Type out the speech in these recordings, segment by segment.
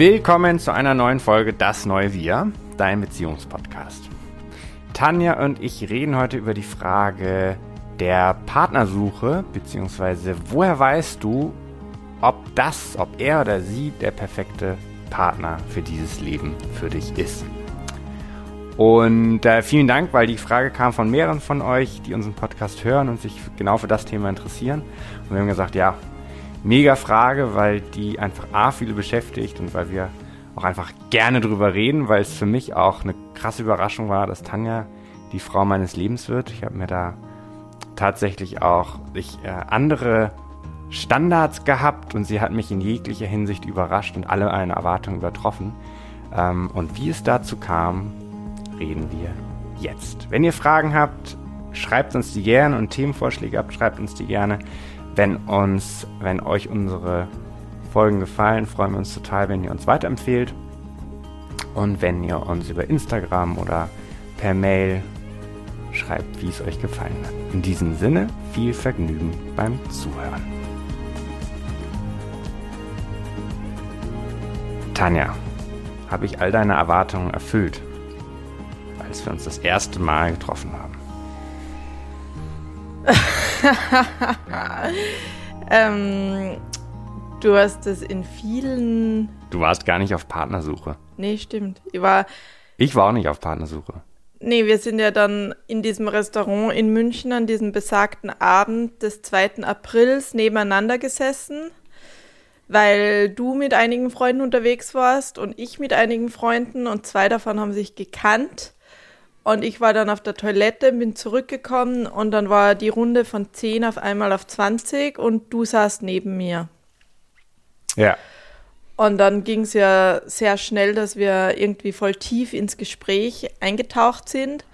Willkommen zu einer neuen Folge Das neue Wir, dein Beziehungspodcast. Tanja und ich reden heute über die Frage der Partnersuche, beziehungsweise woher weißt du, ob das, ob er oder sie der perfekte Partner für dieses Leben für dich ist. Und äh, vielen Dank, weil die Frage kam von mehreren von euch, die unseren Podcast hören und sich genau für das Thema interessieren. Und wir haben gesagt, ja, mega Frage, weil die einfach A, viele beschäftigt und weil wir auch einfach gerne drüber reden, weil es für mich auch eine krasse Überraschung war, dass Tanja die Frau meines Lebens wird. Ich habe mir da tatsächlich auch ich, äh, andere Standards gehabt und sie hat mich in jeglicher Hinsicht überrascht und alle meine Erwartungen übertroffen. Ähm, und wie es dazu kam, reden wir jetzt. Wenn ihr Fragen habt, schreibt uns die gerne und Themenvorschläge habt, schreibt uns die gerne. Wenn uns, wenn euch unsere Folgen gefallen, freuen wir uns total, wenn ihr uns weiterempfehlt. Und wenn ihr uns über Instagram oder per Mail schreibt, wie es euch gefallen hat. In diesem Sinne, viel Vergnügen beim Zuhören. Tanja, habe ich all deine Erwartungen erfüllt, als wir uns das erste Mal getroffen haben? ähm, du hast es in vielen. Du warst gar nicht auf Partnersuche. Nee, stimmt. Ich war. Ich war auch nicht auf Partnersuche. Nee, wir sind ja dann in diesem Restaurant in München an diesem besagten Abend des 2. Aprils nebeneinander gesessen, weil du mit einigen Freunden unterwegs warst und ich mit einigen Freunden und zwei davon haben sich gekannt. Und ich war dann auf der Toilette, bin zurückgekommen und dann war die Runde von 10 auf einmal auf 20 und du saßt neben mir. Ja. Und dann ging es ja sehr schnell, dass wir irgendwie voll tief ins Gespräch eingetaucht sind.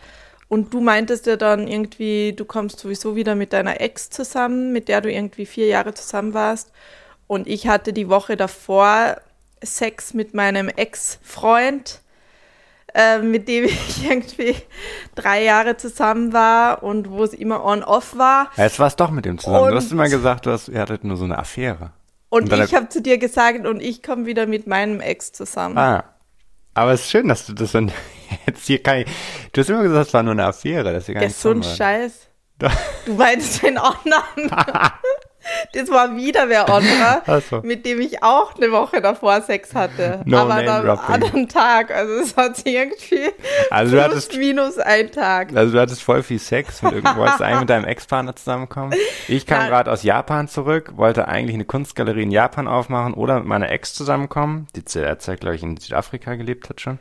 Und du meintest ja dann irgendwie, du kommst sowieso wieder mit deiner Ex zusammen, mit der du irgendwie vier Jahre zusammen warst. Und ich hatte die Woche davor Sex mit meinem Ex-Freund äh, mit dem ich irgendwie drei Jahre zusammen war und wo es immer on-off war. Jetzt war es doch mit dem zusammen. Und du hast immer gesagt, du hast, ihr hattet nur so eine Affäre. Und, und ich habe zu dir gesagt, und ich komme wieder mit meinem Ex zusammen. Ah. Aber es ist schön, dass du das dann jetzt hier kann ich, Du hast immer gesagt, es war nur eine Affäre, dass ihr gar nicht so ein Scheiß. Du meinst den anderen. Das war wieder wer anderer, so. mit dem ich auch eine Woche davor Sex hatte. No aber an einem anderen Tag. Also es hat irgendwie also plus hattest, minus ein Tag. Also du hattest voll viel Sex mit irgendwo, wolltest eigentlich mit deinem Ex-Partner zusammenkommen. Ich kam gerade aus Japan zurück, wollte eigentlich eine Kunstgalerie in Japan aufmachen oder mit meiner Ex zusammenkommen, die zu der Zeit, glaube ich, in Südafrika gelebt hat schon.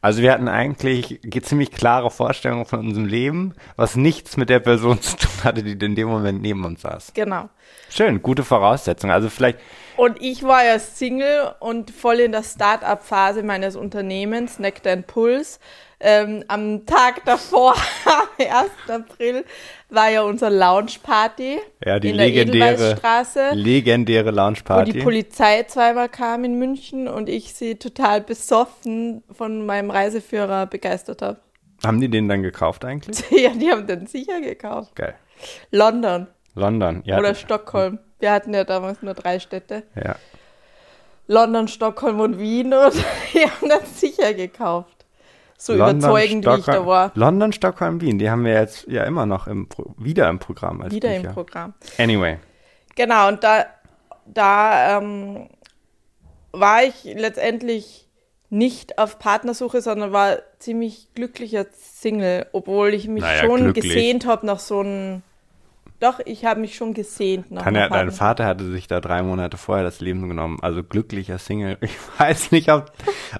Also wir hatten eigentlich ziemlich klare Vorstellungen von unserem Leben, was nichts mit der Person zu tun hatte, die in dem Moment neben uns saß. Genau. Schön, gute Voraussetzung. Also vielleicht. Und ich war ja Single und voll in der Start-up-Phase meines Unternehmens, Nectar Puls. Ähm, am Tag davor, am 1. April, war ja unser Lounge-Party. Ja, die in legendäre, der legendäre Lounge-Party. Wo die Polizei zweimal kam in München und ich sie total besoffen von meinem Reiseführer begeistert habe. Haben die den dann gekauft eigentlich? ja, die haben den sicher gekauft. Geil. London. London, ja. Oder Stockholm. Wir hatten ja damals nur drei Städte. Ja. London, Stockholm und Wien und die haben das sicher gekauft. So London, überzeugend, Stockholm, wie ich da war. London, Stockholm, Wien, die haben wir jetzt ja immer noch im wieder im Programm. Als wieder Bücher. im Programm. Anyway. Genau, und da, da ähm, war ich letztendlich nicht auf Partnersuche, sondern war ziemlich glücklicher Single, obwohl ich mich naja, schon glücklich. gesehnt habe nach so einem doch, ich habe mich schon gesehnt. Nach Tanja, dein Vater hatte sich da drei Monate vorher das Leben genommen. Also glücklicher Single. Ich weiß nicht, ob,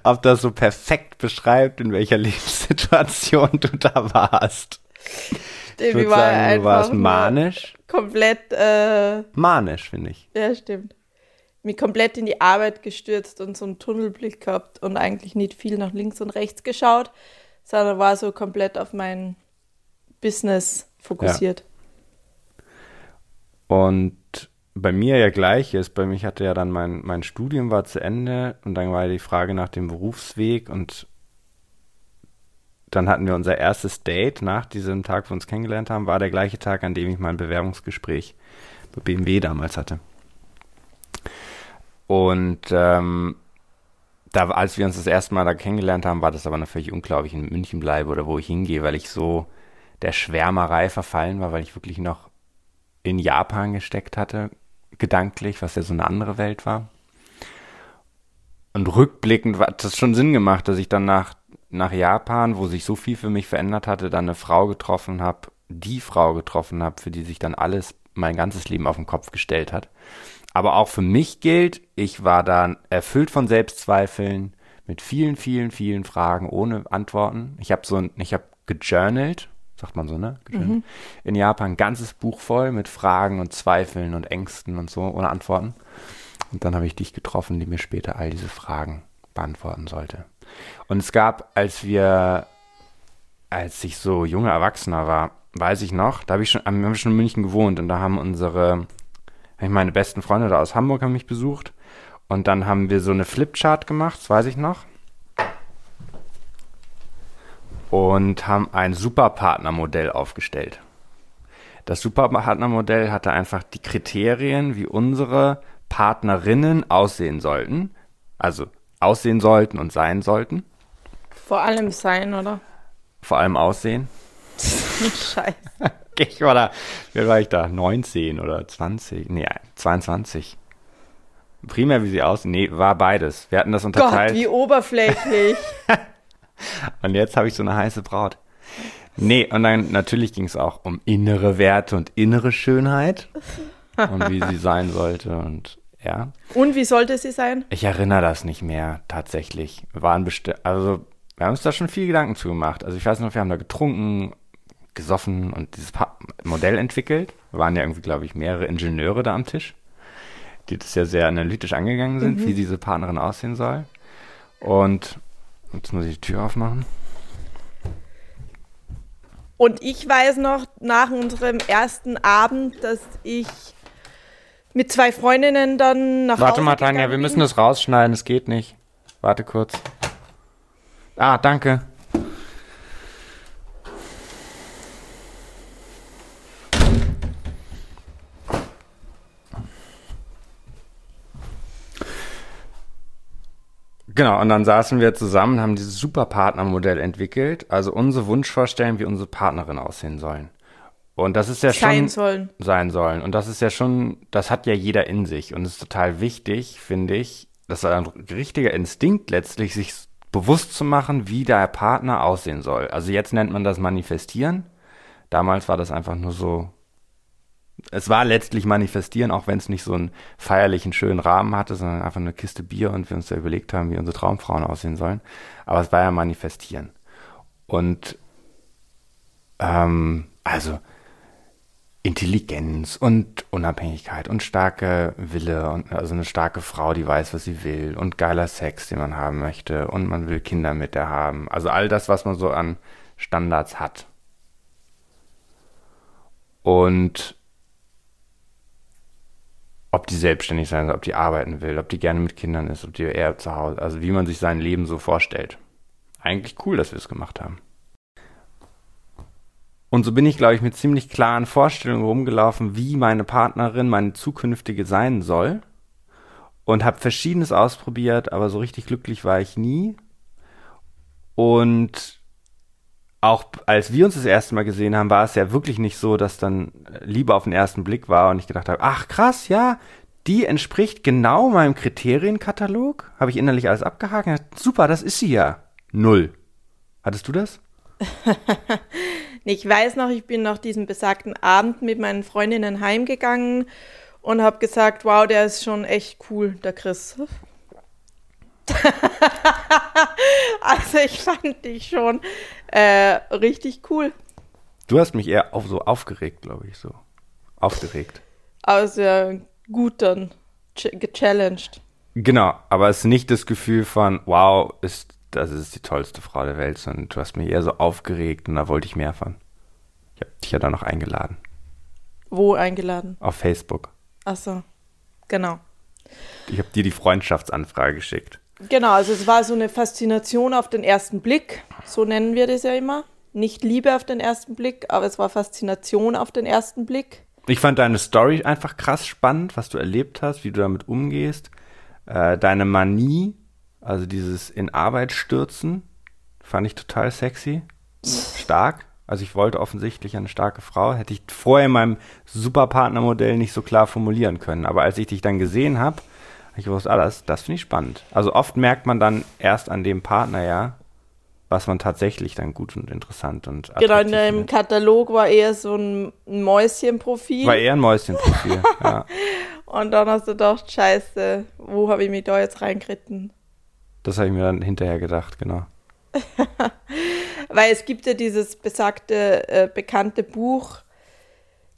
ob das so perfekt beschreibt, in welcher Lebenssituation du da warst. Ich würde sagen, du warst manisch. Komplett. Äh, manisch, finde ich. Ja, stimmt. Mich komplett in die Arbeit gestürzt und so einen Tunnelblick gehabt und eigentlich nicht viel nach links und rechts geschaut, sondern war so komplett auf mein Business fokussiert. Ja. Und bei mir ja gleich ist, bei mir hatte ja dann mein, mein Studium war zu Ende und dann war ja die Frage nach dem Berufsweg und dann hatten wir unser erstes Date nach diesem Tag, wo wir uns kennengelernt haben, war der gleiche Tag, an dem ich mein Bewerbungsgespräch bei BMW damals hatte. Und ähm, da, als wir uns das erste Mal da kennengelernt haben, war das aber noch völlig unklar, ob ich in München bleibe oder wo ich hingehe, weil ich so der Schwärmerei verfallen war, weil ich wirklich noch in Japan gesteckt hatte, gedanklich, was ja so eine andere Welt war. Und rückblickend hat das schon Sinn gemacht, dass ich dann nach, nach Japan, wo sich so viel für mich verändert hatte, dann eine Frau getroffen habe, die Frau getroffen habe, für die sich dann alles, mein ganzes Leben auf den Kopf gestellt hat. Aber auch für mich gilt, ich war dann erfüllt von Selbstzweifeln, mit vielen, vielen, vielen Fragen ohne Antworten. Ich habe so ein, ich habe gejournalt, sagt man so, ne? Mhm. In Japan ein ganzes Buch voll mit Fragen und Zweifeln und Ängsten und so ohne Antworten. Und dann habe ich dich getroffen, die mir später all diese Fragen beantworten sollte. Und es gab, als wir, als ich so junger Erwachsener war, weiß ich noch, da habe ich schon, haben wir schon in München gewohnt und da haben unsere ich meine besten Freunde da aus Hamburg haben mich besucht. Und dann haben wir so eine Flipchart gemacht, das weiß ich noch. Und haben ein Superpartnermodell aufgestellt. Das Superpartnermodell hatte einfach die Kriterien, wie unsere Partnerinnen aussehen sollten. Also aussehen sollten und sein sollten. Vor allem sein, oder? Vor allem aussehen. Scheiße. ich war da, wie war ich da? 19 oder 20? Nee, 22. Primär, wie sie aussehen. Nee, war beides. Wir hatten das unterteilt. Gott, wie oberflächlich. und jetzt habe ich so eine heiße Braut. Nee, und dann natürlich ging es auch um innere Werte und innere Schönheit und wie sie sein sollte und ja. Und wie sollte sie sein? Ich erinnere das nicht mehr tatsächlich. Wir waren bestimmt, also wir haben uns da schon viel Gedanken zu gemacht. Also ich weiß noch, wir haben da getrunken gesoffen und dieses pa Modell entwickelt. Wir waren ja irgendwie, glaube ich, mehrere Ingenieure da am Tisch, die das ja sehr analytisch angegangen sind, mhm. wie diese Partnerin aussehen soll. Und jetzt muss ich die Tür aufmachen. Und ich weiß noch nach unserem ersten Abend, dass ich mit zwei Freundinnen dann nach Warte Hause mal, Tanja, wir müssen das rausschneiden, es geht nicht. Warte kurz. Ah, danke. Genau, und dann saßen wir zusammen, haben dieses Superpartnermodell entwickelt, also unsere Wunschvorstellungen, wie unsere Partnerin aussehen sollen. Und das ist ja schon sein sollen. sein sollen. Und das ist ja schon, das hat ja jeder in sich und es ist total wichtig, finde ich, das ist ein richtiger Instinkt letztlich, sich bewusst zu machen, wie der Partner aussehen soll. Also jetzt nennt man das Manifestieren. Damals war das einfach nur so es war letztlich manifestieren, auch wenn es nicht so einen feierlichen, schönen Rahmen hatte, sondern einfach eine Kiste Bier und wir uns da überlegt haben, wie unsere Traumfrauen aussehen sollen. Aber es war ja manifestieren. Und ähm, also Intelligenz und Unabhängigkeit und starke Wille und also eine starke Frau, die weiß, was sie will und geiler Sex, den man haben möchte und man will Kinder mit der haben. Also all das, was man so an Standards hat. Und ob die selbstständig sein soll, ob die arbeiten will, ob die gerne mit Kindern ist, ob die eher zu Hause, also wie man sich sein Leben so vorstellt. Eigentlich cool, dass wir es gemacht haben. Und so bin ich, glaube ich, mit ziemlich klaren Vorstellungen rumgelaufen, wie meine Partnerin, meine zukünftige sein soll. Und habe verschiedenes ausprobiert, aber so richtig glücklich war ich nie. Und auch als wir uns das erste Mal gesehen haben, war es ja wirklich nicht so, dass dann Liebe auf den ersten Blick war und ich gedacht habe, ach krass, ja, die entspricht genau meinem Kriterienkatalog. Habe ich innerlich alles abgehakt. Super, das ist sie ja. Null. Hattest du das? ich weiß noch, ich bin nach diesem besagten Abend mit meinen Freundinnen heimgegangen und habe gesagt, wow, der ist schon echt cool, der Chris. also ich fand dich schon äh, richtig cool. Du hast mich eher auf, so aufgeregt, glaube ich, so. Aufgeregt. Also ja, gut dann. Gechallenged. Genau, aber es ist nicht das Gefühl von, wow, ist, das ist die tollste Frau der Welt, sondern du hast mich eher so aufgeregt und da wollte ich mehr von. Ich habe dich ja dann noch eingeladen. Wo eingeladen? Auf Facebook. Ach so, genau. Ich habe dir die Freundschaftsanfrage geschickt. Genau, also es war so eine Faszination auf den ersten Blick, so nennen wir das ja immer. Nicht Liebe auf den ersten Blick, aber es war Faszination auf den ersten Blick. Ich fand deine Story einfach krass spannend, was du erlebt hast, wie du damit umgehst. Äh, deine Manie, Also dieses in Arbeit stürzen fand ich total sexy. Stark. Also ich wollte offensichtlich eine starke Frau. Hätte ich vorher in meinem Superpartnermodell nicht so klar formulieren können. Aber als ich dich dann gesehen habe, ich gewusst, ah, das, finde ich spannend. Also oft merkt man dann erst an dem Partner ja, was man tatsächlich dann gut und interessant und Genau, in deinem findet. Katalog war eher so ein Mäuschenprofil. War eher ein Mäuschenprofil. ja. Und dann hast du gedacht, scheiße, wo habe ich mich da jetzt reingeritten? Das habe ich mir dann hinterher gedacht, genau. Weil es gibt ja dieses besagte, äh, bekannte Buch,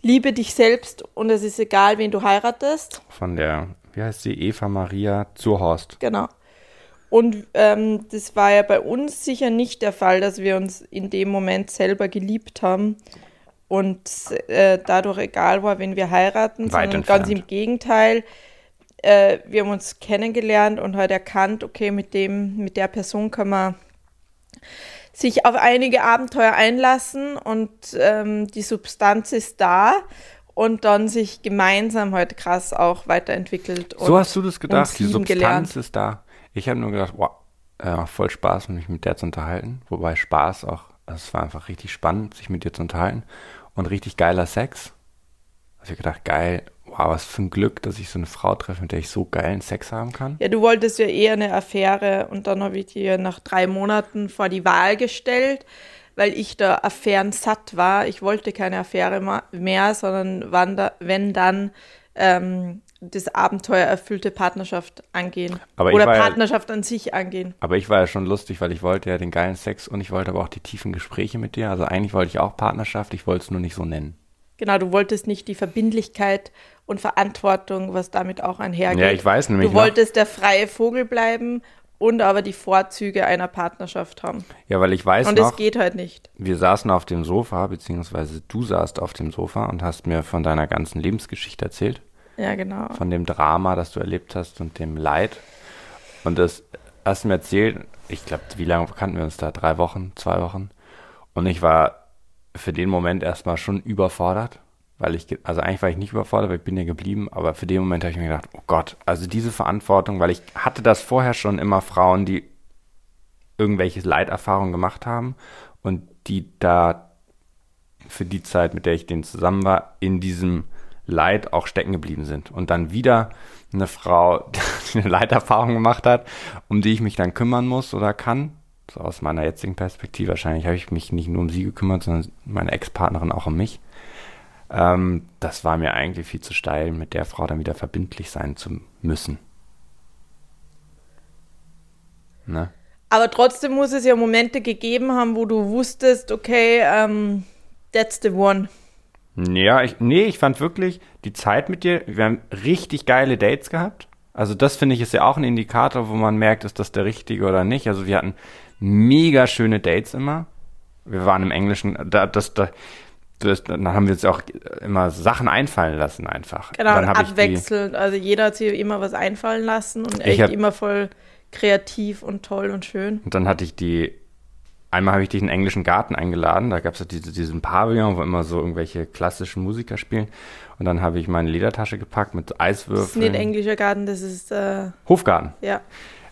Liebe dich selbst und es ist egal, wen du heiratest. Von der, wie heißt sie, Eva Maria Zurhorst. Genau. Und ähm, das war ja bei uns sicher nicht der Fall, dass wir uns in dem Moment selber geliebt haben und äh, dadurch egal war, wen wir heiraten, Weit sondern ganz entfernt. im Gegenteil. Äh, wir haben uns kennengelernt und halt erkannt, okay, mit dem, mit der Person kann man sich auf einige Abenteuer einlassen und ähm, die Substanz ist da und dann sich gemeinsam halt krass auch weiterentwickelt. So hast du das gedacht? Die Substanz gelernt. ist da. Ich habe nur gedacht, wow, äh, voll Spaß, mich mit der zu unterhalten. Wobei Spaß auch, also es war einfach richtig spannend, sich mit dir zu unterhalten. Und richtig geiler Sex. Also ich gedacht, geil, wow, was für ein Glück, dass ich so eine Frau treffe, mit der ich so geilen Sex haben kann. Ja, du wolltest ja eher eine Affäre und dann habe ich dir nach drei Monaten vor die Wahl gestellt, weil ich da Affären satt war. Ich wollte keine Affäre mehr, sondern wann da, wenn dann ähm, das Abenteuer erfüllte Partnerschaft angehen. Oder war ja- Partnerschaft an sich angehen. Aber ich war ja schon lustig, weil ich wollte ja den geilen Sex und ich wollte aber auch die tiefen Gespräche mit dir. Also eigentlich wollte ich auch Partnerschaft, ich wollte es nur nicht so nennen. Genau, du wolltest nicht die Verbindlichkeit und Verantwortung, was damit auch einhergeht. Ja, ich weiß nämlich Du noch- wolltest der freie Vogel bleiben und aber die Vorzüge einer Partnerschaft haben. Ja, weil ich weiß Und noch, es geht halt nicht. wir saßen auf dem Sofa, beziehungsweise du saßt auf dem Sofa und hast mir von deiner ganzen Lebensgeschichte erzählt. Ja, genau. von dem Drama, das du erlebt hast und dem Leid. Und das hast du mir erzählt, ich glaube, wie lange kannten wir uns da? Drei Wochen, zwei Wochen? Und ich war für den Moment erstmal schon überfordert, weil ich, also eigentlich war ich nicht überfordert, weil ich bin ja geblieben, aber für den Moment habe ich mir gedacht, oh Gott, also diese Verantwortung, weil ich hatte das vorher schon immer Frauen, die irgendwelche Leiterfahrungen gemacht haben und die da für die Zeit, mit der ich denen zusammen war, in diesem Leid auch stecken geblieben sind. Und dann wieder eine Frau, die eine Leiterfahrung gemacht hat, um die ich mich dann kümmern muss oder kann. So aus meiner jetzigen Perspektive. Wahrscheinlich habe ich mich nicht nur um sie gekümmert, sondern meine Ex-Partnerin auch um mich. Ähm, das war mir eigentlich viel zu steil, mit der Frau dann wieder verbindlich sein zu müssen. Ne? Aber trotzdem muss es ja Momente gegeben haben, wo du wusstest, okay, ähm, that's the one. Ja, ich, nee, ich fand wirklich die Zeit mit dir, wir haben richtig geile Dates gehabt. Also das finde ich ist ja auch ein Indikator, wo man merkt, ist das der richtige oder nicht. Also wir hatten mega schöne Dates immer. Wir waren im Englischen, da, das, da, das, dann haben wir uns auch immer Sachen einfallen lassen einfach. Genau, abwechselnd. Also jeder hat sich immer was einfallen lassen und Ich echt hab- immer voll kreativ und toll und schön. Und dann hatte ich die, einmal habe ich dich in den englischen Garten eingeladen, da gab es ja diese, diesen Pavillon, wo immer so irgendwelche klassischen Musiker spielen. Und dann habe ich meine Ledertasche gepackt mit Das ist nicht Eiswürfeln. englischer Garten, das ist, äh, Hofgarten. ja.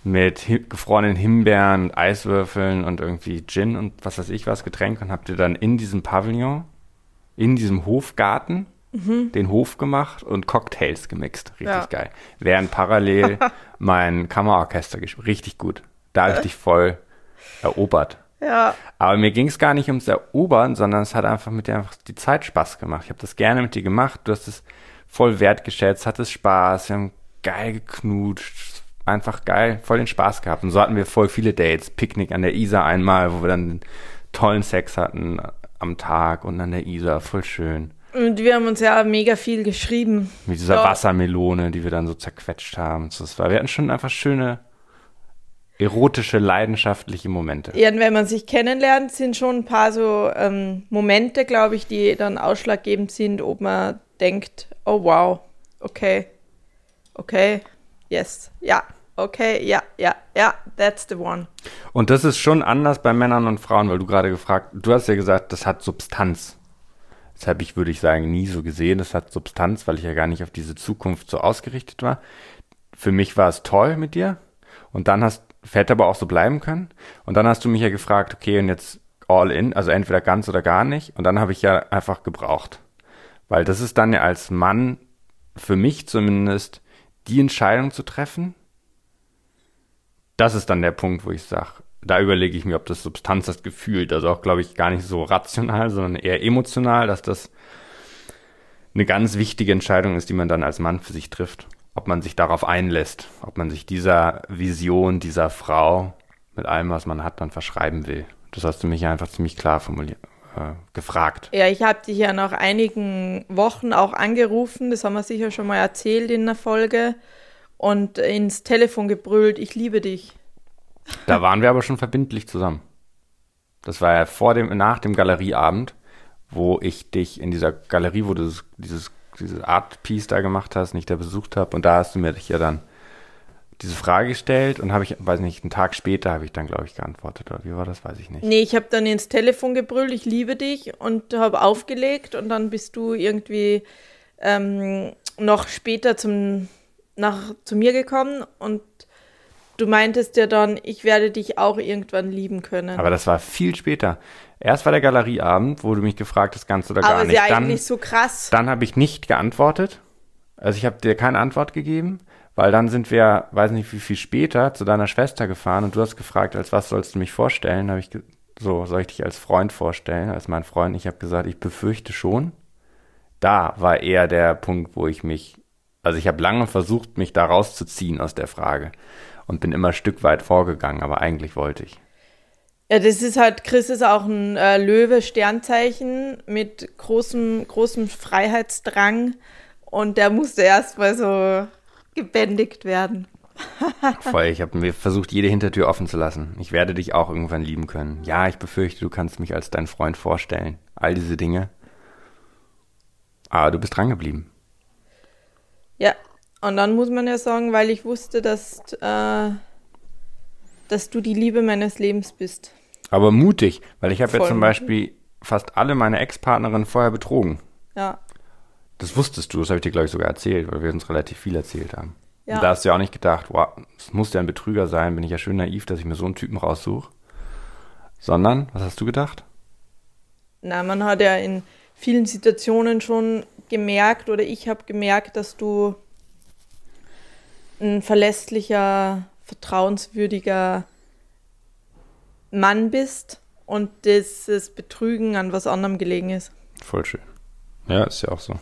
Mit gefrorenen Himbeeren, und Eiswürfeln und irgendwie Gin und was weiß ich was, Getränk. Und habt ihr dann in diesem Pavillon, in diesem Hofgarten, den Hof gemacht und Cocktails gemixt. Richtig Ja. geil. Während parallel mein Kammerorchester gespielt. Richtig gut. Da habe ich dich voll erobert. Ja, Aber mir ging es gar nicht ums Erobern, sondern es hat einfach mit dir einfach die Zeit Spaß gemacht. Ich habe das gerne mit dir gemacht. Du hast es voll wertgeschätzt, hattest Spaß. Wir haben geil geknutscht. Einfach geil, voll den Spaß gehabt. Und so hatten wir voll viele Dates. Picknick an der Isar einmal, wo wir dann tollen Sex hatten am Tag und an der Isar. Voll schön. und wir haben uns ja mega viel geschrieben. Mit dieser Ja. Wassermelone, die wir dann so zerquetscht haben. Das war, wir hatten schon einfach schöne, erotische, leidenschaftliche Momente. Ja, und wenn man sich kennenlernt, sind schon ein paar so ähm, Momente, glaube ich, die dann ausschlaggebend sind, ob man denkt, oh wow, okay, okay, yes, ja, okay, ja, ja, ja, that's the one. Und das ist schon anders bei Männern und Frauen, weil du gerade gefragt, du hast ja gesagt, das hat Substanz. Das habe ich, würde ich sagen, nie so gesehen. Das hat Substanz, weil ich ja gar nicht auf diese Zukunft so ausgerichtet war. Für mich war es toll mit dir. Und dann hast, hätte aber auch so bleiben können. Und dann hast du mich ja gefragt, okay, und jetzt all in, also entweder ganz oder gar nicht. Und dann habe ich ja einfach gebraucht. Weil das ist dann ja als Mann, für mich zumindest, die Entscheidung zu treffen. Das ist dann der Punkt, wo ich sage, da überlege ich mir, ob das Substanz, das Gefühl, also auch, glaube ich, gar nicht so rational, sondern eher emotional, dass das eine ganz wichtige Entscheidung ist, die man dann als Mann für sich trifft. Ob man sich darauf einlässt, ob man sich dieser Vision, dieser Frau mit allem, was man hat, dann verschreiben will. Das hast du mich einfach ziemlich klar formuliert, äh, gefragt. Ja, ich habe dich ja nach einigen Wochen auch angerufen, das haben wir sicher schon mal erzählt in der Folge, und ins Telefon gebrüllt, ich liebe dich. Da waren wir aber schon verbindlich zusammen. Das war ja vor dem, nach dem Galerieabend, wo ich dich in dieser Galerie, wo du dieses, dieses, dieses Art-Piece da gemacht hast, nicht da besucht habe. Und da hast du mir dich ja dann diese Frage gestellt und habe ich, weiß nicht, einen Tag später habe ich dann, glaube ich, geantwortet. Oder wie war das? Weiß ich nicht. Nee, ich habe dann ins Telefon gebrüllt, ich liebe dich und habe aufgelegt und dann bist du irgendwie ähm, noch später zum, nach, zu mir gekommen und du meintest ja dann, ich werde dich auch irgendwann lieben können. Aber das war viel später. Erst war der Galerieabend, wo du mich gefragt hast, ganz oder gar Aber nicht. ist ja eigentlich so krass. Dann habe ich nicht geantwortet. Also ich habe dir keine Antwort gegeben, weil dann sind wir, weiß nicht wie viel später, zu deiner Schwester gefahren und du hast gefragt, als was sollst du mich vorstellen? Habe ich so, soll ich dich als Freund vorstellen, als mein Freund? Ich habe gesagt, ich befürchte schon. Da war eher der Punkt, wo ich mich, also ich habe lange versucht, mich da rauszuziehen aus der Frage und bin immer ein Stück weit vorgegangen, aber eigentlich wollte ich. Ja, das ist halt, Chris ist auch ein äh, Löwe-Sternzeichen mit großem, großem Freiheitsdrang und der musste erstmal so gebändigt werden. Voll, ich habe mir versucht, jede Hintertür offen zu lassen. Ich werde dich auch irgendwann lieben können. Ja, ich befürchte, du kannst mich als dein Freund vorstellen. All diese Dinge. Aber du bist dran geblieben. Ja, und dann muss man ja sagen, weil ich wusste, dass, äh, dass du die Liebe meines Lebens bist. Aber mutig, weil ich habe ja zum Beispiel fast alle meine Ex-Partnerinnen vorher betrogen. Ja. Das wusstest du, das habe ich dir, glaube ich, sogar erzählt, weil wir uns relativ viel erzählt haben. Ja. Und da hast du ja auch nicht gedacht, wow, es muss ja ein Betrüger sein, bin ich ja schön naiv, dass ich mir so einen Typen raussuche. Sondern, was hast du gedacht? Na, man hat ja in vielen Situationen schon gemerkt oder ich habe gemerkt, dass du ein verlässlicher, vertrauenswürdiger Mann bist und dieses Betrügen an was anderem gelegen ist. Voll schön. Ja, ist ja auch so.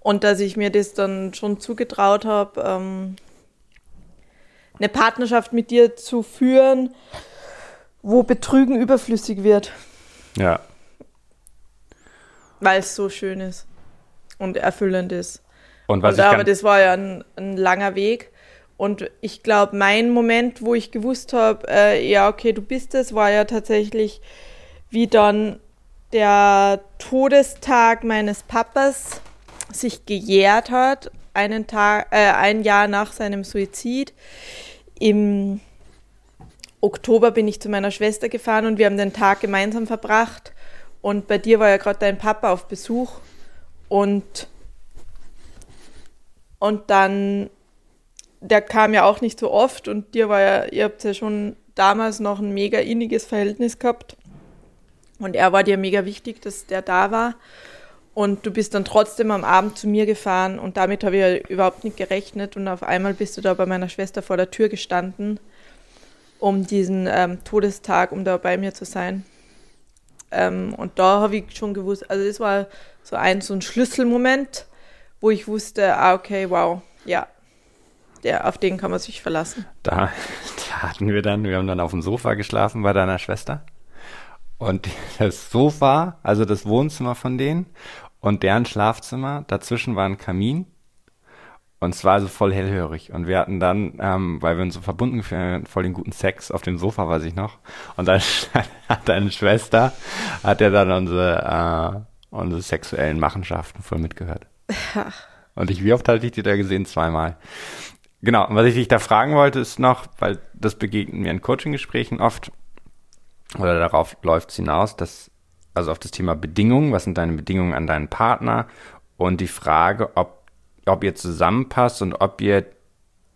Und dass ich mir das dann schon zugetraut habe, ähm, eine Partnerschaft mit dir zu führen, wo Betrügen überflüssig wird. Ja. Weil es so schön ist und erfüllend ist. Und was und, ich aber das war ja ein, ein langer Weg. Und ich glaube, mein Moment, wo ich gewusst habe, äh, ja, okay, du bist es, war ja tatsächlich, wie dann der Todestag meines Papas sich gejährt hat, einen Tag, äh, ein Jahr nach seinem Suizid. Im Oktober bin ich zu meiner Schwester gefahren und wir haben den Tag gemeinsam verbracht. Und bei dir war ja gerade dein Papa auf Besuch. Und und dann, der kam ja auch nicht so oft und dir war ja, ihr habt ja schon damals noch ein mega inniges Verhältnis gehabt. Und er war dir mega wichtig, dass der da war. Und du bist dann trotzdem am Abend zu mir gefahren und damit habe ich ja überhaupt nicht gerechnet. Und auf einmal bist du da bei meiner Schwester vor der Tür gestanden, um diesen ähm, Todestag, um da bei mir zu sein. Ähm, und da habe ich schon gewusst, also das war so ein, so ein Schlüsselmoment, wo ich wusste, ah, okay, wow, ja, der, auf den kann man sich verlassen. Da, da hatten wir dann, wir haben dann auf dem Sofa geschlafen bei deiner Schwester. Und das Sofa, also das Wohnzimmer von denen und deren Schlafzimmer, dazwischen war ein Kamin. Und es war also voll hellhörig. Und wir hatten dann, ähm, weil wir uns so verbunden gefühlt voll den guten Sex auf dem Sofa, weiß ich noch. Und dann hat deine Schwester, hat er dann unsere, äh, unsere sexuellen Machenschaften voll mitgehört. Und ich, wie oft hatte ich die da gesehen? Zweimal. Genau, und was ich dich da fragen wollte, ist noch, weil das begegnet mir in Coaching-Gesprächen oft, oder darauf läuft es hinaus, dass, also auf das Thema Bedingungen, was sind deine Bedingungen an deinen Partner und die Frage, ob, ob ihr zusammenpasst und ob ihr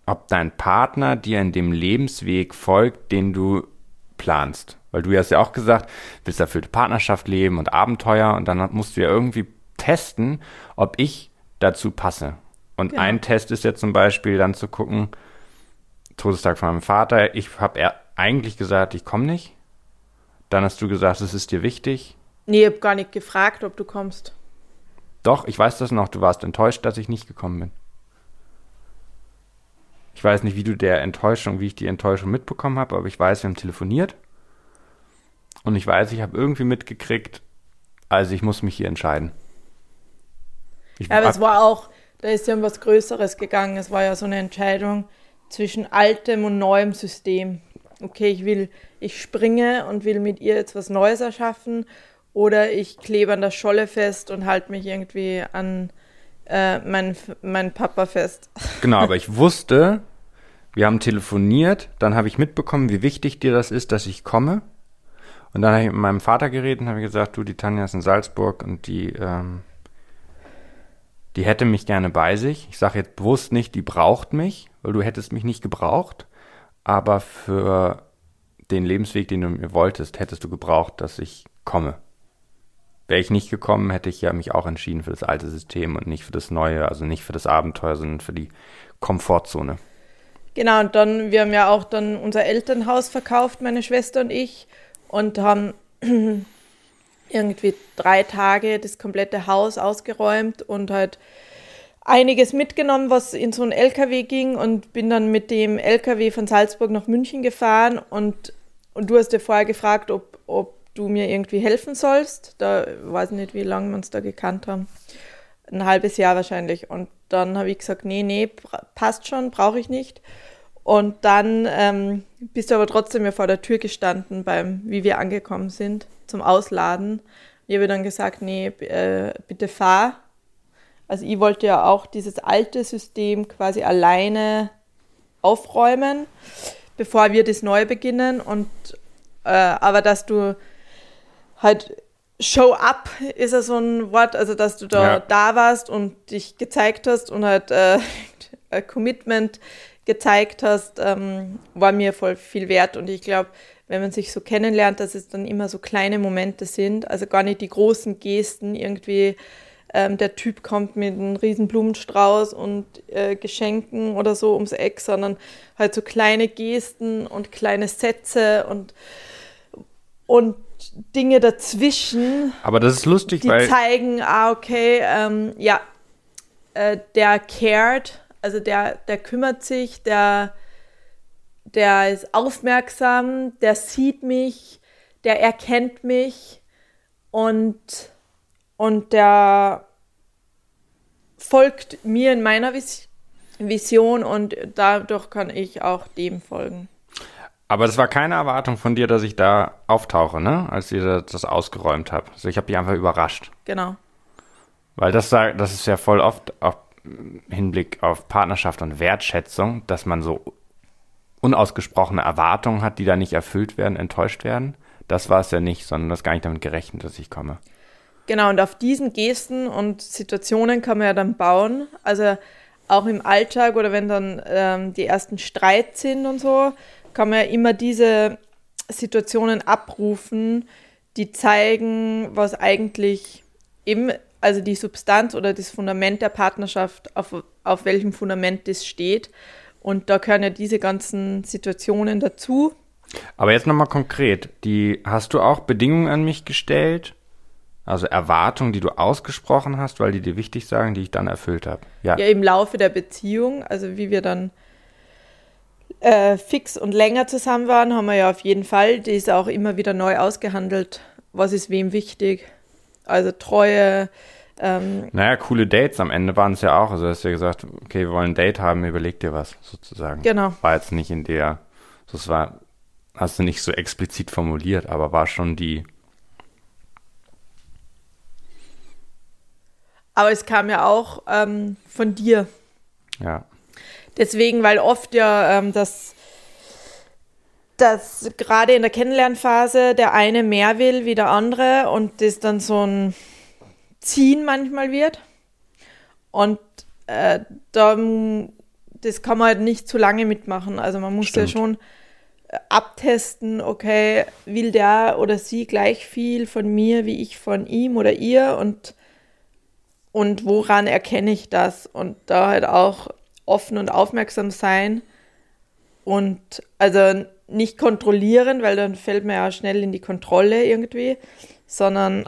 ob dein Partner dir in dem Lebensweg folgt, den du planst. Weil du hast ja auch gesagt, willst erfüllte Partnerschaft leben und Abenteuer und dann musst du ja irgendwie testen, ob ich dazu passe. Und genau. ein Test ist ja zum Beispiel dann zu gucken, Todestag von meinem Vater, ich habe eigentlich gesagt, ich komme nicht. Dann hast du gesagt, es ist dir wichtig. Nee, ich habe gar nicht gefragt, ob du kommst. Doch, ich weiß das noch, du warst enttäuscht, dass ich nicht gekommen bin. Ich weiß nicht, wie du der Enttäuschung, wie ich die Enttäuschung mitbekommen habe, aber ich weiß, wir haben telefoniert. Und ich weiß, ich habe irgendwie mitgekriegt, also ich muss mich hier entscheiden. Ich ja, aber es war auch, da ist ja um was Größeres gegangen. Es war ja so eine Entscheidung zwischen altem und neuem System. Okay, ich will, ich springe und will mit ihr jetzt was Neues erschaffen oder ich klebe an der Scholle fest und halte mich irgendwie an äh, meinen mein Papa fest. Genau, aber ich wusste, wir haben telefoniert, dann habe ich mitbekommen, wie wichtig dir das ist, dass ich komme. Und dann habe ich mit meinem Vater geredet und habe gesagt, du, die Tanja ist in Salzburg und die, ähm, die hätte mich gerne bei sich. Ich sage jetzt bewusst nicht, die braucht mich, weil du hättest mich nicht gebraucht. Aber für den Lebensweg, den du mir wolltest, hättest du gebraucht, dass ich komme. Wäre ich nicht gekommen, hätte ich ja mich auch entschieden für das alte System und nicht für das neue, also nicht für das Abenteuer, sondern für die Komfortzone. Genau, und dann, wir haben ja auch dann unser Elternhaus verkauft, meine Schwester und ich und haben irgendwie drei Tage das komplette Haus ausgeräumt und halt einiges mitgenommen, was in so einen LKW ging und bin dann mit dem LKW von Salzburg nach München gefahren und, und du hast dir vorher gefragt, ob, ob du mir irgendwie helfen sollst. Da weiß ich nicht, wie lange wir uns da gekannt haben. Ein halbes Jahr wahrscheinlich. Und dann habe ich gesagt, nee, nee, passt schon, brauche ich nicht. Und dann ähm, bist du aber trotzdem ja vor der Tür gestanden, beim, wie wir angekommen sind, zum Ausladen. Ich habe dann gesagt, nee, äh, bitte fahr. Also ich wollte ja auch dieses alte System quasi alleine aufräumen, bevor wir das neu beginnen. Und äh, aber dass du halt Show up ist ja so ein Wort, also dass du da ja. da warst und dich gezeigt hast und halt äh, Commitment gezeigt hast, ähm, war mir voll viel wert. Und ich glaube, wenn man sich so kennenlernt, dass es dann immer so kleine Momente sind, also gar nicht die großen Gesten, irgendwie ähm, der Typ kommt mit einem riesen Blumenstrauß und äh, Geschenken oder so ums Eck, sondern halt so kleine Gesten und kleine Sätze und, und Dinge dazwischen. Aber das ist lustig, die weil. zeigen, ah, okay, ähm, ja, äh, der cared also der, der kümmert sich, der, der ist aufmerksam, der sieht mich, der erkennt mich und, und der folgt mir in meiner Vis Vision und dadurch kann ich auch dem folgen. Aber das war keine Erwartung von dir, dass ich da auftauche, ne? Als ihr das ausgeräumt habt. Also ich habe dich einfach überrascht. Genau. Weil das, das ist ja voll oft auch Hinblick auf Partnerschaft und Wertschätzung, dass man so unausgesprochene Erwartungen hat, die da nicht erfüllt werden, enttäuscht werden. Das war es ja nicht, sondern das gar nicht damit gerechnet, dass ich komme. Genau, und auf diesen Gesten und Situationen kann man ja dann bauen. Also auch im Alltag oder wenn dann ähm, die ersten Streits sind und so, kann man ja immer diese Situationen abrufen, die zeigen, was eigentlich eben also die Substanz oder das Fundament der Partnerschaft, auf, auf welchem Fundament das steht. Und da gehören ja diese ganzen Situationen dazu. Aber jetzt nochmal konkret, die hast du auch Bedingungen an mich gestellt? Also Erwartungen, die du ausgesprochen hast, weil die dir wichtig sagen, die ich dann erfüllt habe. Ja. ja, im Laufe der Beziehung, also wie wir dann äh, fix und länger zusammen waren, haben wir ja auf jeden Fall, die ist auch immer wieder neu ausgehandelt, was ist wem wichtig also Treue. Ähm, naja, coole Dates am Ende waren es ja auch. Also hast du ja gesagt, okay, wir wollen ein Date haben, überleg dir was sozusagen. Genau. War jetzt nicht in der, das war, hast du nicht so explizit formuliert, aber war schon die. Aber es kam ja auch ähm, von dir. Ja. Deswegen, weil oft ja ähm, das dass gerade in der Kennenlernphase der eine mehr will wie der andere und das dann so ein Ziehen manchmal wird. Und äh, da, das kann man halt nicht zu lange mitmachen. Also man muss Stimmt. ja schon äh, abtesten, okay, will der oder sie gleich viel von mir wie ich von ihm oder ihr und, und woran erkenne ich das? Und da halt auch offen und aufmerksam sein und also nicht kontrollieren, weil dann fällt man ja schnell in die Kontrolle irgendwie, sondern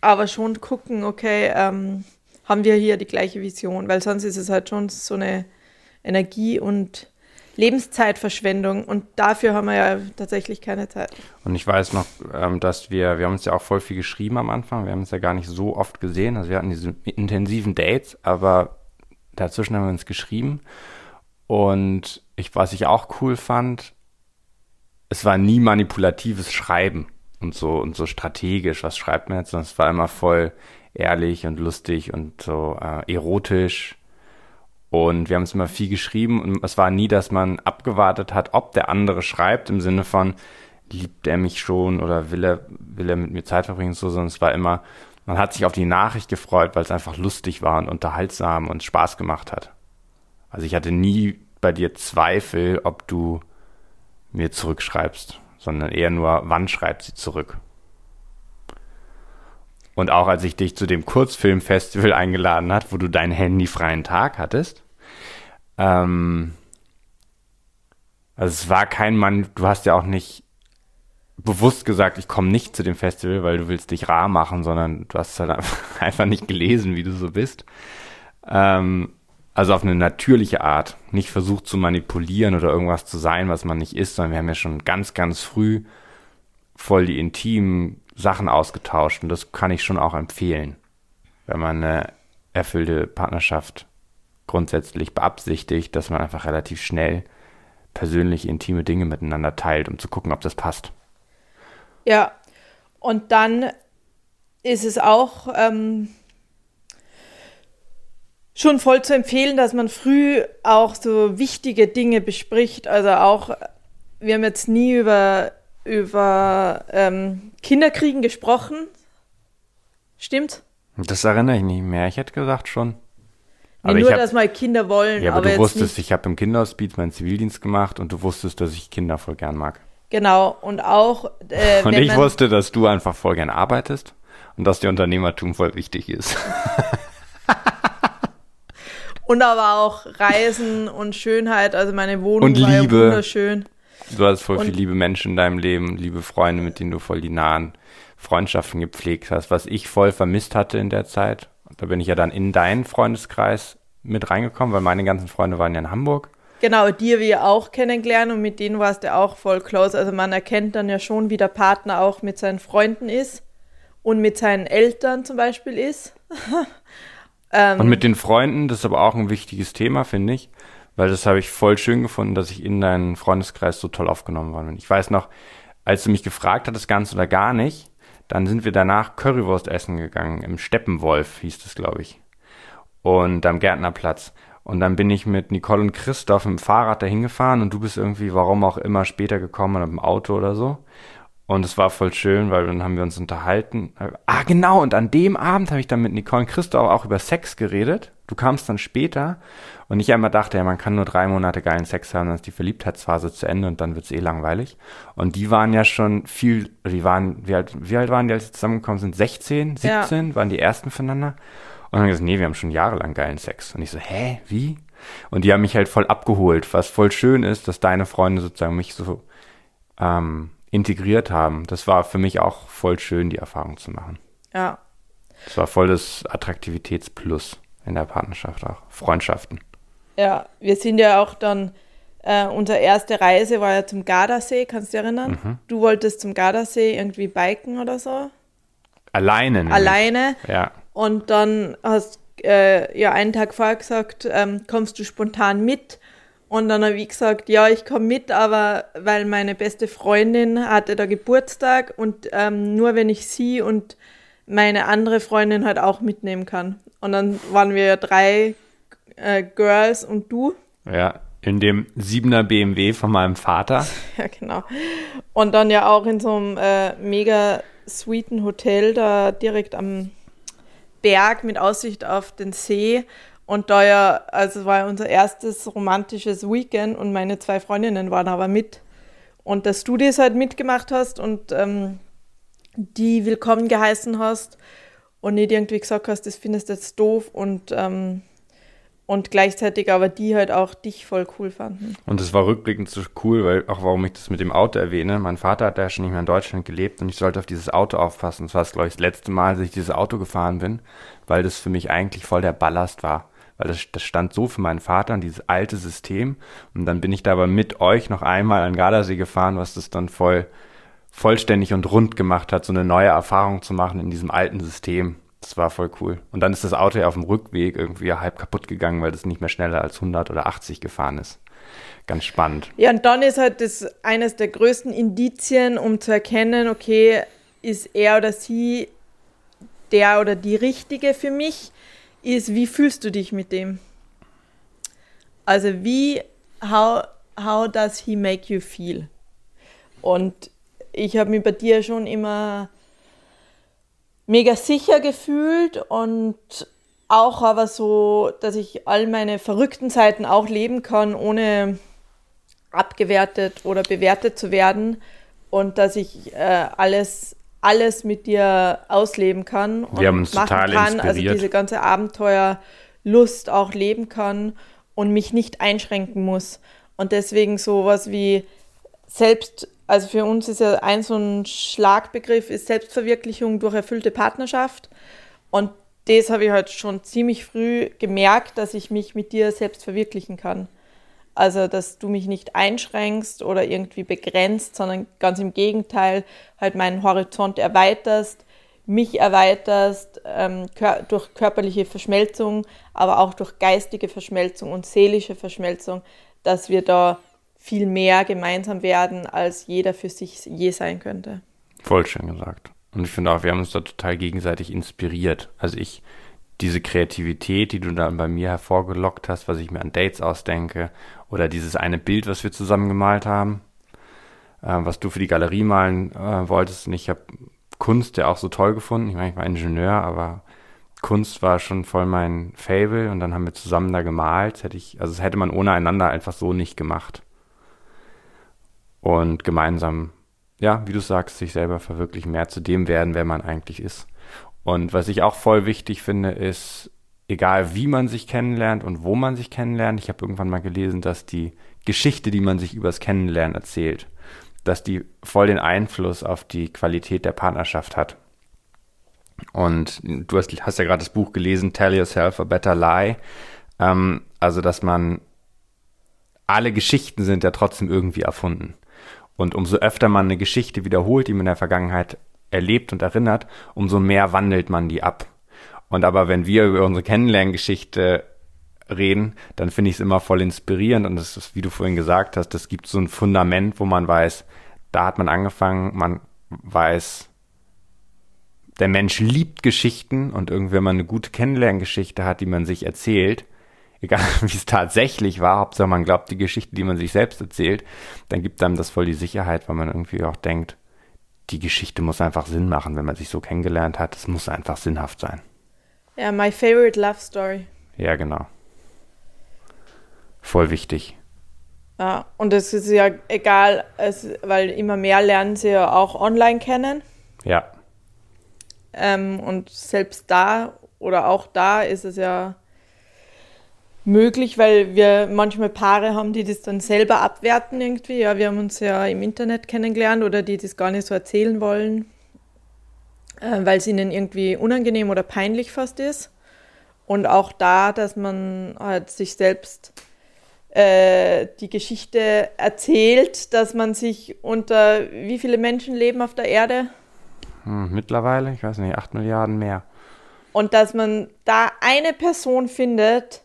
aber schon gucken, okay, ähm, haben wir hier die gleiche Vision, weil sonst ist es halt schon so eine Energie- und Lebenszeitverschwendung und dafür haben wir ja tatsächlich keine Zeit. Und ich weiß noch, ähm, dass wir, wir haben uns ja auch voll viel geschrieben am Anfang, wir haben uns ja gar nicht so oft gesehen, also wir hatten diese intensiven Dates, aber dazwischen haben wir uns geschrieben und ich, was ich auch cool fand, es war nie manipulatives Schreiben und so und so strategisch, was schreibt man jetzt, sondern es war immer voll ehrlich und lustig und so äh, erotisch. Und wir haben es immer viel geschrieben und es war nie, dass man abgewartet hat, ob der andere schreibt, im Sinne von, liebt er mich schon oder will er, will er mit mir Zeit verbringen, so, sondern es war immer, man hat sich auf die Nachricht gefreut, weil es einfach lustig war und unterhaltsam und Spaß gemacht hat. Also ich hatte nie bei dir Zweifel, ob du mir zurückschreibst, sondern eher nur, wann schreibt sie zurück. Und auch als ich dich zu dem Kurzfilmfestival eingeladen hat, wo du deinen handyfreien Tag hattest, ähm, also es war kein Mann, du hast ja auch nicht bewusst gesagt, ich komme nicht zu dem Festival, weil du willst dich rar machen, sondern du hast es halt einfach, nicht gelesen, wie du so bist. Ähm, also auf eine natürliche Art, nicht versucht zu manipulieren oder irgendwas zu sein, was man nicht ist, sondern wir haben ja schon ganz, ganz früh voll die intimen Sachen ausgetauscht und das kann ich schon auch empfehlen, wenn man eine erfüllte Partnerschaft grundsätzlich beabsichtigt, dass man einfach relativ schnell persönlich intime Dinge miteinander teilt, um zu gucken, ob das passt. Ja, und dann ist es auch ähm, schon voll zu empfehlen, dass man früh auch so wichtige Dinge bespricht. Also auch, wir haben jetzt nie über, über ähm, Kinderkriegen gesprochen. Stimmt? Das erinnere ich nicht mehr. Ich hätte gesagt schon. Nee, Aber nur, hab, dass mal Kinder wollen. ja, aber, aber du wusstest, nicht. ich habe im Kinderhospiz meinen Zivildienst gemacht und du wusstest, dass ich Kinder voll gern mag. Genau, und auch, äh, Und ich wusste, dass du einfach voll gern arbeitest und dass dir Unternehmertum voll wichtig ist. und aber auch Reisen und Schönheit, also meine Wohnung Und war Liebe. ja wunderschön. Du hast voll Und- viele liebe Menschen in deinem Leben, liebe Freunde, mit denen du voll die nahen Freundschaften gepflegt hast, was ich voll vermisst hatte in der Zeit. Da bin ich ja dann in deinen Freundeskreis mit reingekommen, weil meine ganzen Freunde waren ja in Hamburg. Genau, die wir auch kennengelernt und mit denen warst du auch voll close. Also man erkennt dann ja schon, wie der Partner auch mit seinen Freunden ist und mit seinen Eltern zum Beispiel ist. ähm, Und mit den Freunden, das ist aber auch ein wichtiges Thema, finde ich, weil das habe ich voll schön gefunden, dass ich in deinen Freundeskreis so toll aufgenommen worden bin. Ich weiß noch, als du mich gefragt hattest, ganz oder gar nicht, dann sind wir danach Currywurst essen gegangen, im Steppenwolf hieß das, glaube ich. Und am Gärtnerplatz. Und dann bin ich mit Nicole und Christoph im Fahrrad dahin gefahren und du bist irgendwie, warum auch immer, später gekommen mit dem Auto oder so. Und es war voll schön, weil dann haben wir uns unterhalten. Ah, genau, und an dem Abend habe ich dann mit Nicole und Christoph auch über Sex geredet. Du kamst dann später und ich einmal dachte, ja, man kann nur drei Monate geilen Sex haben, dann ist die Verliebtheitsphase zu Ende und dann wird's eh langweilig. Und die waren ja schon viel, die waren, wie alt, wie alt waren die, als sie zusammengekommen sind? 16, Ja. 17, waren die ersten füreinander? Und dann gesagt, nee, wir haben schon jahrelang geilen Sex. Und ich so, hä, wie? Und die haben mich halt voll abgeholt, was voll schön ist, dass deine Freunde sozusagen mich so ähm, integriert haben. Das war für mich auch voll schön, die Erfahrung zu machen. ja, Das war voll das Attraktivitätsplus in der Partnerschaft auch. Freundschaften. ja, wir sind ja auch dann, äh, unsere erste Reise war ja zum Gardasee, kannst du dich erinnern? Mhm. Du wolltest zum Gardasee irgendwie biken oder so, Alleine. nämlich. alleine. Ja. Und dann hast äh, ja einen Tag vorher gesagt, ähm, kommst du spontan mit? Und dann habe ich gesagt, ja, ich komme mit, aber weil meine beste Freundin hatte da Geburtstag und ähm, nur wenn ich sie und meine andere Freundin halt auch mitnehmen kann. Und dann waren wir ja drei äh, Girls und du. Ja. In dem 7er BMW von meinem Vater. Ja, genau. Und dann ja auch in so einem äh, mega sweeten Hotel da direkt am Berg mit Aussicht auf den See. Und da ja, also war unser erstes romantisches Weekend und meine zwei Freundinnen waren aber mit. Und dass du das halt mitgemacht hast und ähm, die willkommen geheißen hast und nicht irgendwie gesagt hast, das findest du jetzt doof und ähm, und gleichzeitig aber die halt auch dich voll cool fanden. Und es war rückblickend so cool, weil auch warum ich das mit dem Auto erwähne. Mein Vater hat ja schon nicht mehr in Deutschland gelebt und ich sollte auf dieses Auto aufpassen. Das war, glaube ich, das letzte Mal, dass ich dieses Auto gefahren bin, weil das für mich eigentlich voll der Ballast war. Weil das, das stand so für meinen Vater an dieses alte System. Und dann bin ich da aber mit euch noch einmal an Gardasee gefahren, was das dann voll vollständig und rund gemacht hat, so eine neue Erfahrung zu machen in diesem alten System. Das war voll cool. Und dann ist das Auto ja auf dem Rückweg irgendwie halb kaputt gegangen, weil das nicht mehr schneller als 100 oder 80 gefahren ist. Ganz spannend. Ja, und dann ist halt das eines der größten Indizien, um zu erkennen, okay, ist er oder sie der oder die Richtige für mich, ist, wie fühlst du dich mit dem? Also wie, how, how does he make you feel? Und ich habe mich bei dir schon immer mega sicher gefühlt und auch aber so, dass ich all meine verrückten Seiten auch leben kann, ohne abgewertet oder bewertet zu werden und dass ich äh, alles alles mit dir ausleben kann und Wir haben uns machen total kann, also inspiriert. diese ganze Abenteuerlust auch leben kann und mich nicht einschränken muss und deswegen sowas wie selbst also für uns ist ja ein so ein Schlagbegriff ist Selbstverwirklichung durch erfüllte Partnerschaft. Und das habe ich halt schon ziemlich früh gemerkt, dass ich mich mit dir selbst verwirklichen kann. Also, dass du mich nicht einschränkst oder irgendwie begrenzt, sondern ganz im Gegenteil halt meinen Horizont erweiterst, mich erweiterst ähm, kör durch körperliche Verschmelzung, aber auch durch geistige Verschmelzung und seelische Verschmelzung, dass wir da viel mehr gemeinsam werden, als jeder für sich je sein könnte. Voll schön gesagt. Und ich finde auch, wir haben uns da total gegenseitig inspiriert. Also ich, diese Kreativität, die du dann bei mir hervorgelockt hast, was ich mir an Dates ausdenke, oder dieses eine Bild, was wir zusammen gemalt haben, äh, was du für die Galerie malen äh, wolltest. Und ich habe Kunst ja auch so toll gefunden. Ich meine, ich war Ingenieur, aber Kunst war schon voll mein Fable und dann haben wir zusammen da gemalt. Hätte ich, also das hätte man ohne einander einfach so nicht gemacht und gemeinsam, ja, wie du sagst, sich selber verwirklichen, mehr zu dem werden, wer man eigentlich ist. Und was ich auch voll wichtig finde, ist, egal wie man sich kennenlernt und wo man sich kennenlernt, ich habe irgendwann mal gelesen, dass die Geschichte, die man sich übers Kennenlernen erzählt, dass die voll den Einfluss auf die Qualität der Partnerschaft hat. Und du hast, hast ja gerade das Buch gelesen, Tell Yourself a Better Lie. Ähm, also, dass man alle Geschichten sind ja trotzdem irgendwie erfunden. Und umso öfter man eine Geschichte wiederholt, die man in der Vergangenheit erlebt und erinnert, umso mehr wandelt man die ab. Und aber wenn wir über unsere Kennenlerngeschichte reden, dann finde ich es immer voll inspirierend und das ist, wie du vorhin gesagt hast, das gibt so ein Fundament, wo man weiß, da hat man angefangen, man weiß, der Mensch liebt Geschichten und irgendwie, wenn man eine gute Kennenlerngeschichte hat, die man sich erzählt, egal wie es tatsächlich war, Hauptsache man glaubt die Geschichte, die man sich selbst erzählt, dann gibt einem das voll die Sicherheit, weil man irgendwie auch denkt, die Geschichte muss einfach Sinn machen, wenn man sich so kennengelernt hat. Es muss einfach sinnhaft sein. Ja, my favorite love story. Ja, genau. Voll wichtig. Ja, und es ist ja egal, es, weil immer mehr lernen sie ja auch online kennen. Ja. Ähm, und selbst da oder auch da ist es ja möglich, weil wir manchmal Paare haben, die das dann selber abwerten irgendwie. Ja, wir haben uns ja im Internet kennengelernt oder die das gar nicht so erzählen wollen, äh, weil es ihnen irgendwie unangenehm oder peinlich fast ist. Und auch da, dass man halt sich selbst äh, die Geschichte erzählt, dass man sich unter wie viele Menschen leben auf der Erde? Hm, mittlerweile, ich weiß nicht, acht Milliarden mehr. Und dass man da eine Person findet,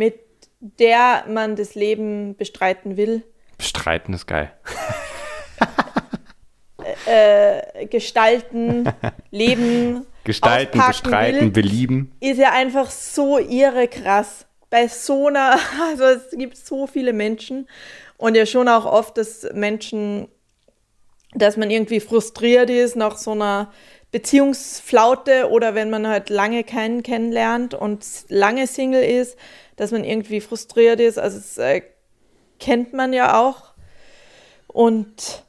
mit der man das Leben bestreiten will. Bestreiten ist geil. Äh, gestalten, leben, Gestalten, bestreiten, will, belieben. ist ja einfach so irre krass. Bei so einer, also es gibt so viele Menschen und ja schon auch oft, dass Menschen, dass man irgendwie frustriert ist nach so einer Beziehungsflaute oder wenn man halt lange keinen kennenlernt und lange Single ist, dass man irgendwie frustriert ist. Also das äh, kennt man ja auch. Und,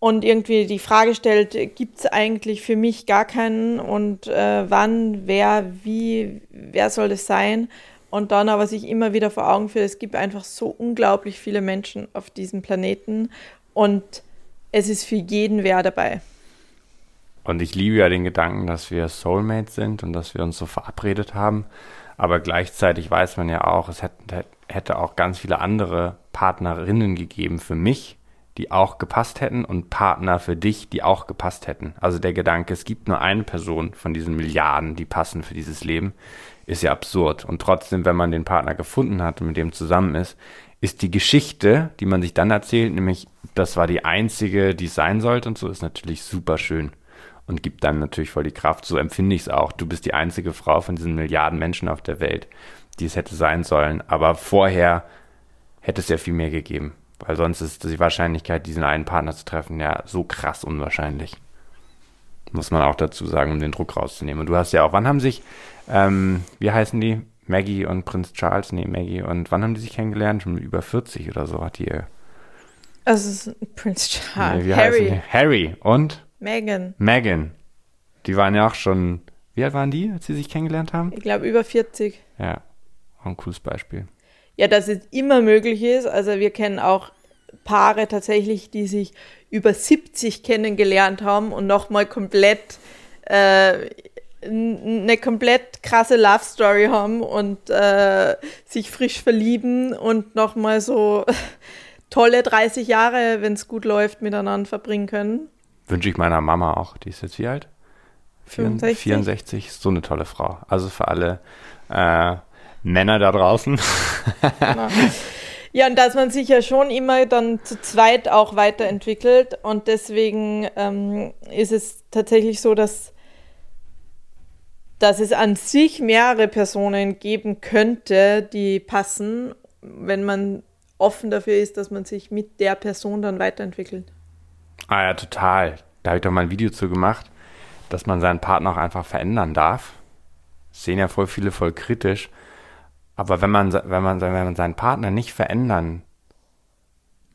und irgendwie die Frage stellt, gibt es eigentlich für mich gar keinen und äh, wann, wer, wie, wer soll das sein? Und dann aber sich immer wieder vor Augen führt, es gibt einfach so unglaublich viele Menschen auf diesem Planeten und es ist für jeden wer dabei. Und ich liebe ja den Gedanken, dass wir Soulmates sind und dass wir uns so verabredet haben. Aber gleichzeitig weiß man ja auch, es hätte, hätte auch ganz viele andere Partnerinnen gegeben für mich, die auch gepasst hätten und Partner für dich, die auch gepasst hätten. Also der Gedanke, es gibt nur eine Person von diesen Milliarden, die passen für dieses Leben, ist ja absurd. Und trotzdem, wenn man den Partner gefunden hat und mit dem zusammen ist, ist die Geschichte, die man sich dann erzählt, nämlich, das war die einzige, die es sein sollte und so, ist natürlich super schön und gibt dann natürlich voll die Kraft. So empfinde ich es auch. Du bist die einzige Frau von diesen Milliarden Menschen auf der Welt, die es hätte sein sollen. Aber vorher hätte es ja viel mehr gegeben, weil sonst ist die Wahrscheinlichkeit, diesen einen Partner zu treffen, ja so krass unwahrscheinlich. Muss man auch dazu sagen, um den Druck rauszunehmen. Und du hast ja auch, wann haben sich, ähm, wie heißen die? Maggie und Prinz Charles, nee, Maggie. Und wann haben die sich kennengelernt? Schon über 40 oder so hat die. Also Prinz Charles. Nee, Harry. Harry und? Megan. Megan. Die waren ja auch schon, wie alt waren die, als sie sich kennengelernt haben? Ich glaube über 40. Ja, auch ein cooles Beispiel. Ja, dass es immer möglich ist. Also wir kennen auch Paare tatsächlich, die sich über 70 kennengelernt haben und nochmal komplett äh, eine komplett krasse Love Story haben und äh, sich frisch verlieben und nochmal so tolle 30 Jahre, wenn es gut läuft, miteinander verbringen können. Wünsche ich meiner Mama auch. Die ist jetzt wie alt? 64. 64. So eine tolle Frau. Also für alle äh, Männer da draußen. Ja, und dass man sich ja schon immer dann zu zweit auch weiterentwickelt. Und deswegen ähm, ist es tatsächlich so, dass, dass es an sich mehrere Personen geben könnte, die passen, wenn man offen dafür ist, dass man sich mit der Person dann weiterentwickelt. Ah ja, total. Da habe ich doch mal ein Video zu gemacht, dass man seinen Partner auch einfach verändern darf. Sehen ja voll viele voll kritisch. Aber wenn man, wenn man, wenn man seinen Partner nicht verändern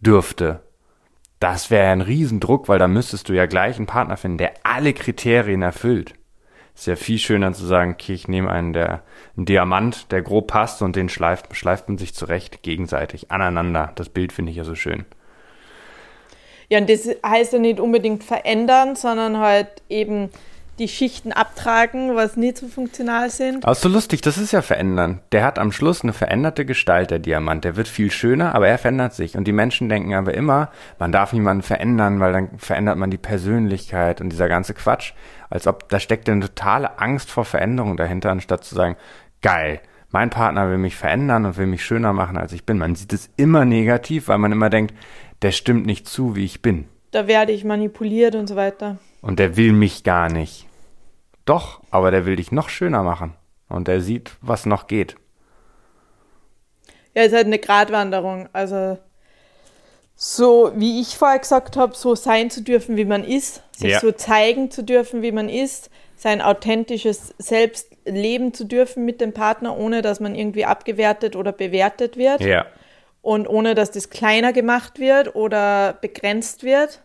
dürfte, das wäre ein Riesendruck, weil da müsstest du ja gleich einen Partner finden, der alle Kriterien erfüllt. Ist ja viel schöner zu sagen, okay, ich nehme einen, der, einen Diamant, der grob passt und den schleift, schleift man sich zurecht, gegenseitig, aneinander. Das Bild finde ich ja so schön. Ja, und das heißt ja nicht unbedingt verändern, sondern halt eben die Schichten abtragen, was nicht so funktional sind. Aber so lustig, das ist ja verändern. Der hat am Schluss eine veränderte Gestalt, der Diamant. Der wird viel schöner, aber er verändert sich. Und die Menschen denken aber immer, man darf niemanden verändern, weil dann verändert man die Persönlichkeit und dieser ganze Quatsch. Als ob da steckt eine totale Angst vor Veränderung dahinter, anstatt zu sagen, geil, mein Partner will mich verändern und will mich schöner machen, als ich bin. Man sieht es immer negativ, weil man immer denkt, der stimmt nicht zu, wie ich bin. Da werde ich manipuliert und so weiter. Und der will mich gar nicht. Doch, aber der will dich noch schöner machen. Und der sieht, was noch geht. Ja, es ist halt eine Gratwanderung. Also, so wie ich vorher gesagt habe, so sein zu dürfen, wie man ist, sich ja. so zeigen zu dürfen, wie man ist, sein authentisches Selbst leben zu dürfen mit dem Partner, ohne dass man irgendwie abgewertet oder bewertet wird. Ja und ohne dass das kleiner gemacht wird oder begrenzt wird.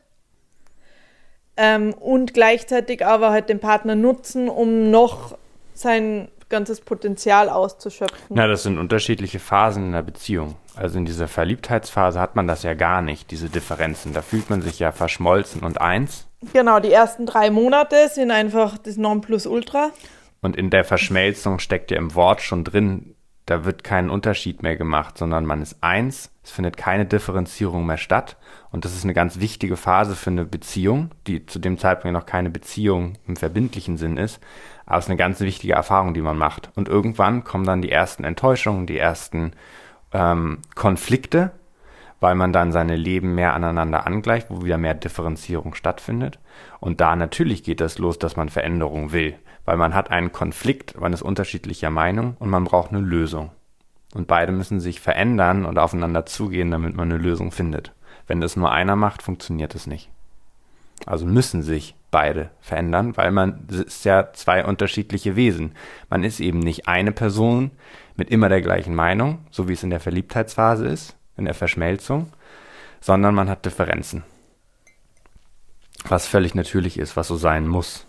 Ähm, und gleichzeitig aber halt den Partner nutzen, um noch sein ganzes Potenzial auszuschöpfen. Na, das sind unterschiedliche Phasen in der Beziehung. Also in dieser Verliebtheitsphase hat man das ja gar nicht, diese Differenzen. Da fühlt man sich ja verschmolzen und eins. Genau, die ersten drei Monate sind einfach das Nonplusultra. Und in der Verschmelzung steckt ja im Wort schon drin, da wird kein Unterschied mehr gemacht, sondern man ist eins, es findet keine Differenzierung mehr statt. Und das ist eine ganz wichtige Phase für eine Beziehung, die zu dem Zeitpunkt noch keine Beziehung im verbindlichen Sinn ist. Aber es ist eine ganz wichtige Erfahrung, die man macht. Und irgendwann kommen dann die ersten Enttäuschungen, die ersten ähm, Konflikte, weil man dann seine Leben mehr aneinander angleicht, wo wieder mehr Differenzierung stattfindet. Und da natürlich geht das los, dass man Veränderung will weil man hat einen Konflikt, man ist unterschiedlicher Meinung und man braucht eine Lösung. Und beide müssen sich verändern und aufeinander zugehen, damit man eine Lösung findet. Wenn das nur einer macht, funktioniert es nicht. Also müssen sich beide verändern, weil man ist ja zwei unterschiedliche Wesen. Man ist eben nicht eine Person mit immer der gleichen Meinung, so wie es in der Verliebtheitsphase ist, in der Verschmelzung, sondern man hat Differenzen. Was völlig natürlich ist, was so sein muss.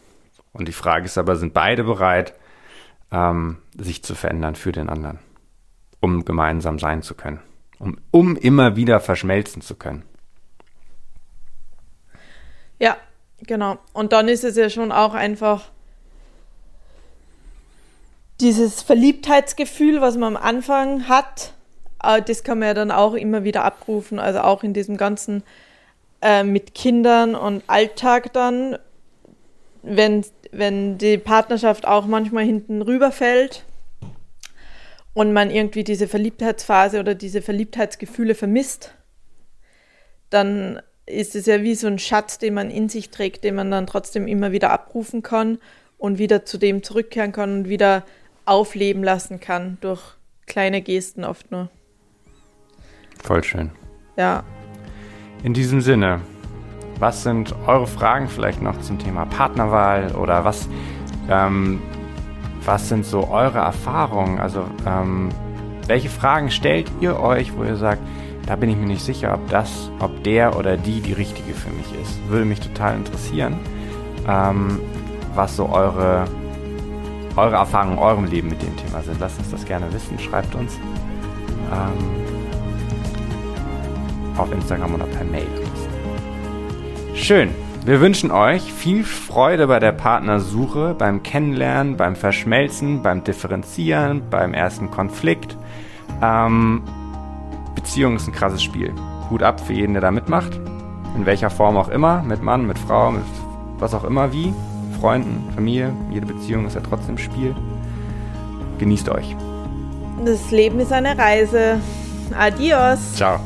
Und die Frage ist aber, sind beide bereit, ähm, sich zu verändern für den anderen, um gemeinsam sein zu können, um, um immer wieder verschmelzen zu können? Ja, genau. Und dann ist es ja schon auch einfach dieses Verliebtheitsgefühl, was man am Anfang hat, äh, das kann man ja dann auch immer wieder abrufen. Also auch in diesem ganzen äh, mit Kindern und Alltag dann, wenn, wenn die Partnerschaft auch manchmal hinten rüberfällt und man irgendwie diese Verliebtheitsphase oder diese Verliebtheitsgefühle vermisst, dann ist es ja wie so ein Schatz, den man in sich trägt, den man dann trotzdem immer wieder abrufen kann und wieder zu dem zurückkehren kann und wieder aufleben lassen kann durch kleine Gesten oft nur. Voll schön. Ja. In diesem Sinne, was sind eure Fragen vielleicht noch zum Thema Partnerwahl oder was, ähm, was sind so eure Erfahrungen? Also ähm, welche Fragen stellt ihr euch, wo ihr sagt, da bin ich mir nicht sicher, ob das, ob der oder die die richtige für mich ist. Würde mich total interessieren, ähm, was so eure, eure Erfahrungen in eurem Leben mit dem Thema sind. Lasst uns das gerne wissen, schreibt uns ähm, auf Instagram oder per Mail. Schön. Wir wünschen euch viel Freude bei der Partnersuche, beim Kennenlernen, beim Verschmelzen, beim Differenzieren, beim ersten Konflikt. Ähm, Beziehung ist ein krasses Spiel. Hut ab für jeden, der da mitmacht. In welcher Form auch immer. Mit Mann, mit Frau, mit was auch immer wie. Freunden, Familie. Jede Beziehung ist ja trotzdem Spiel. Genießt euch. Das Leben ist eine Reise. Adios. Ciao.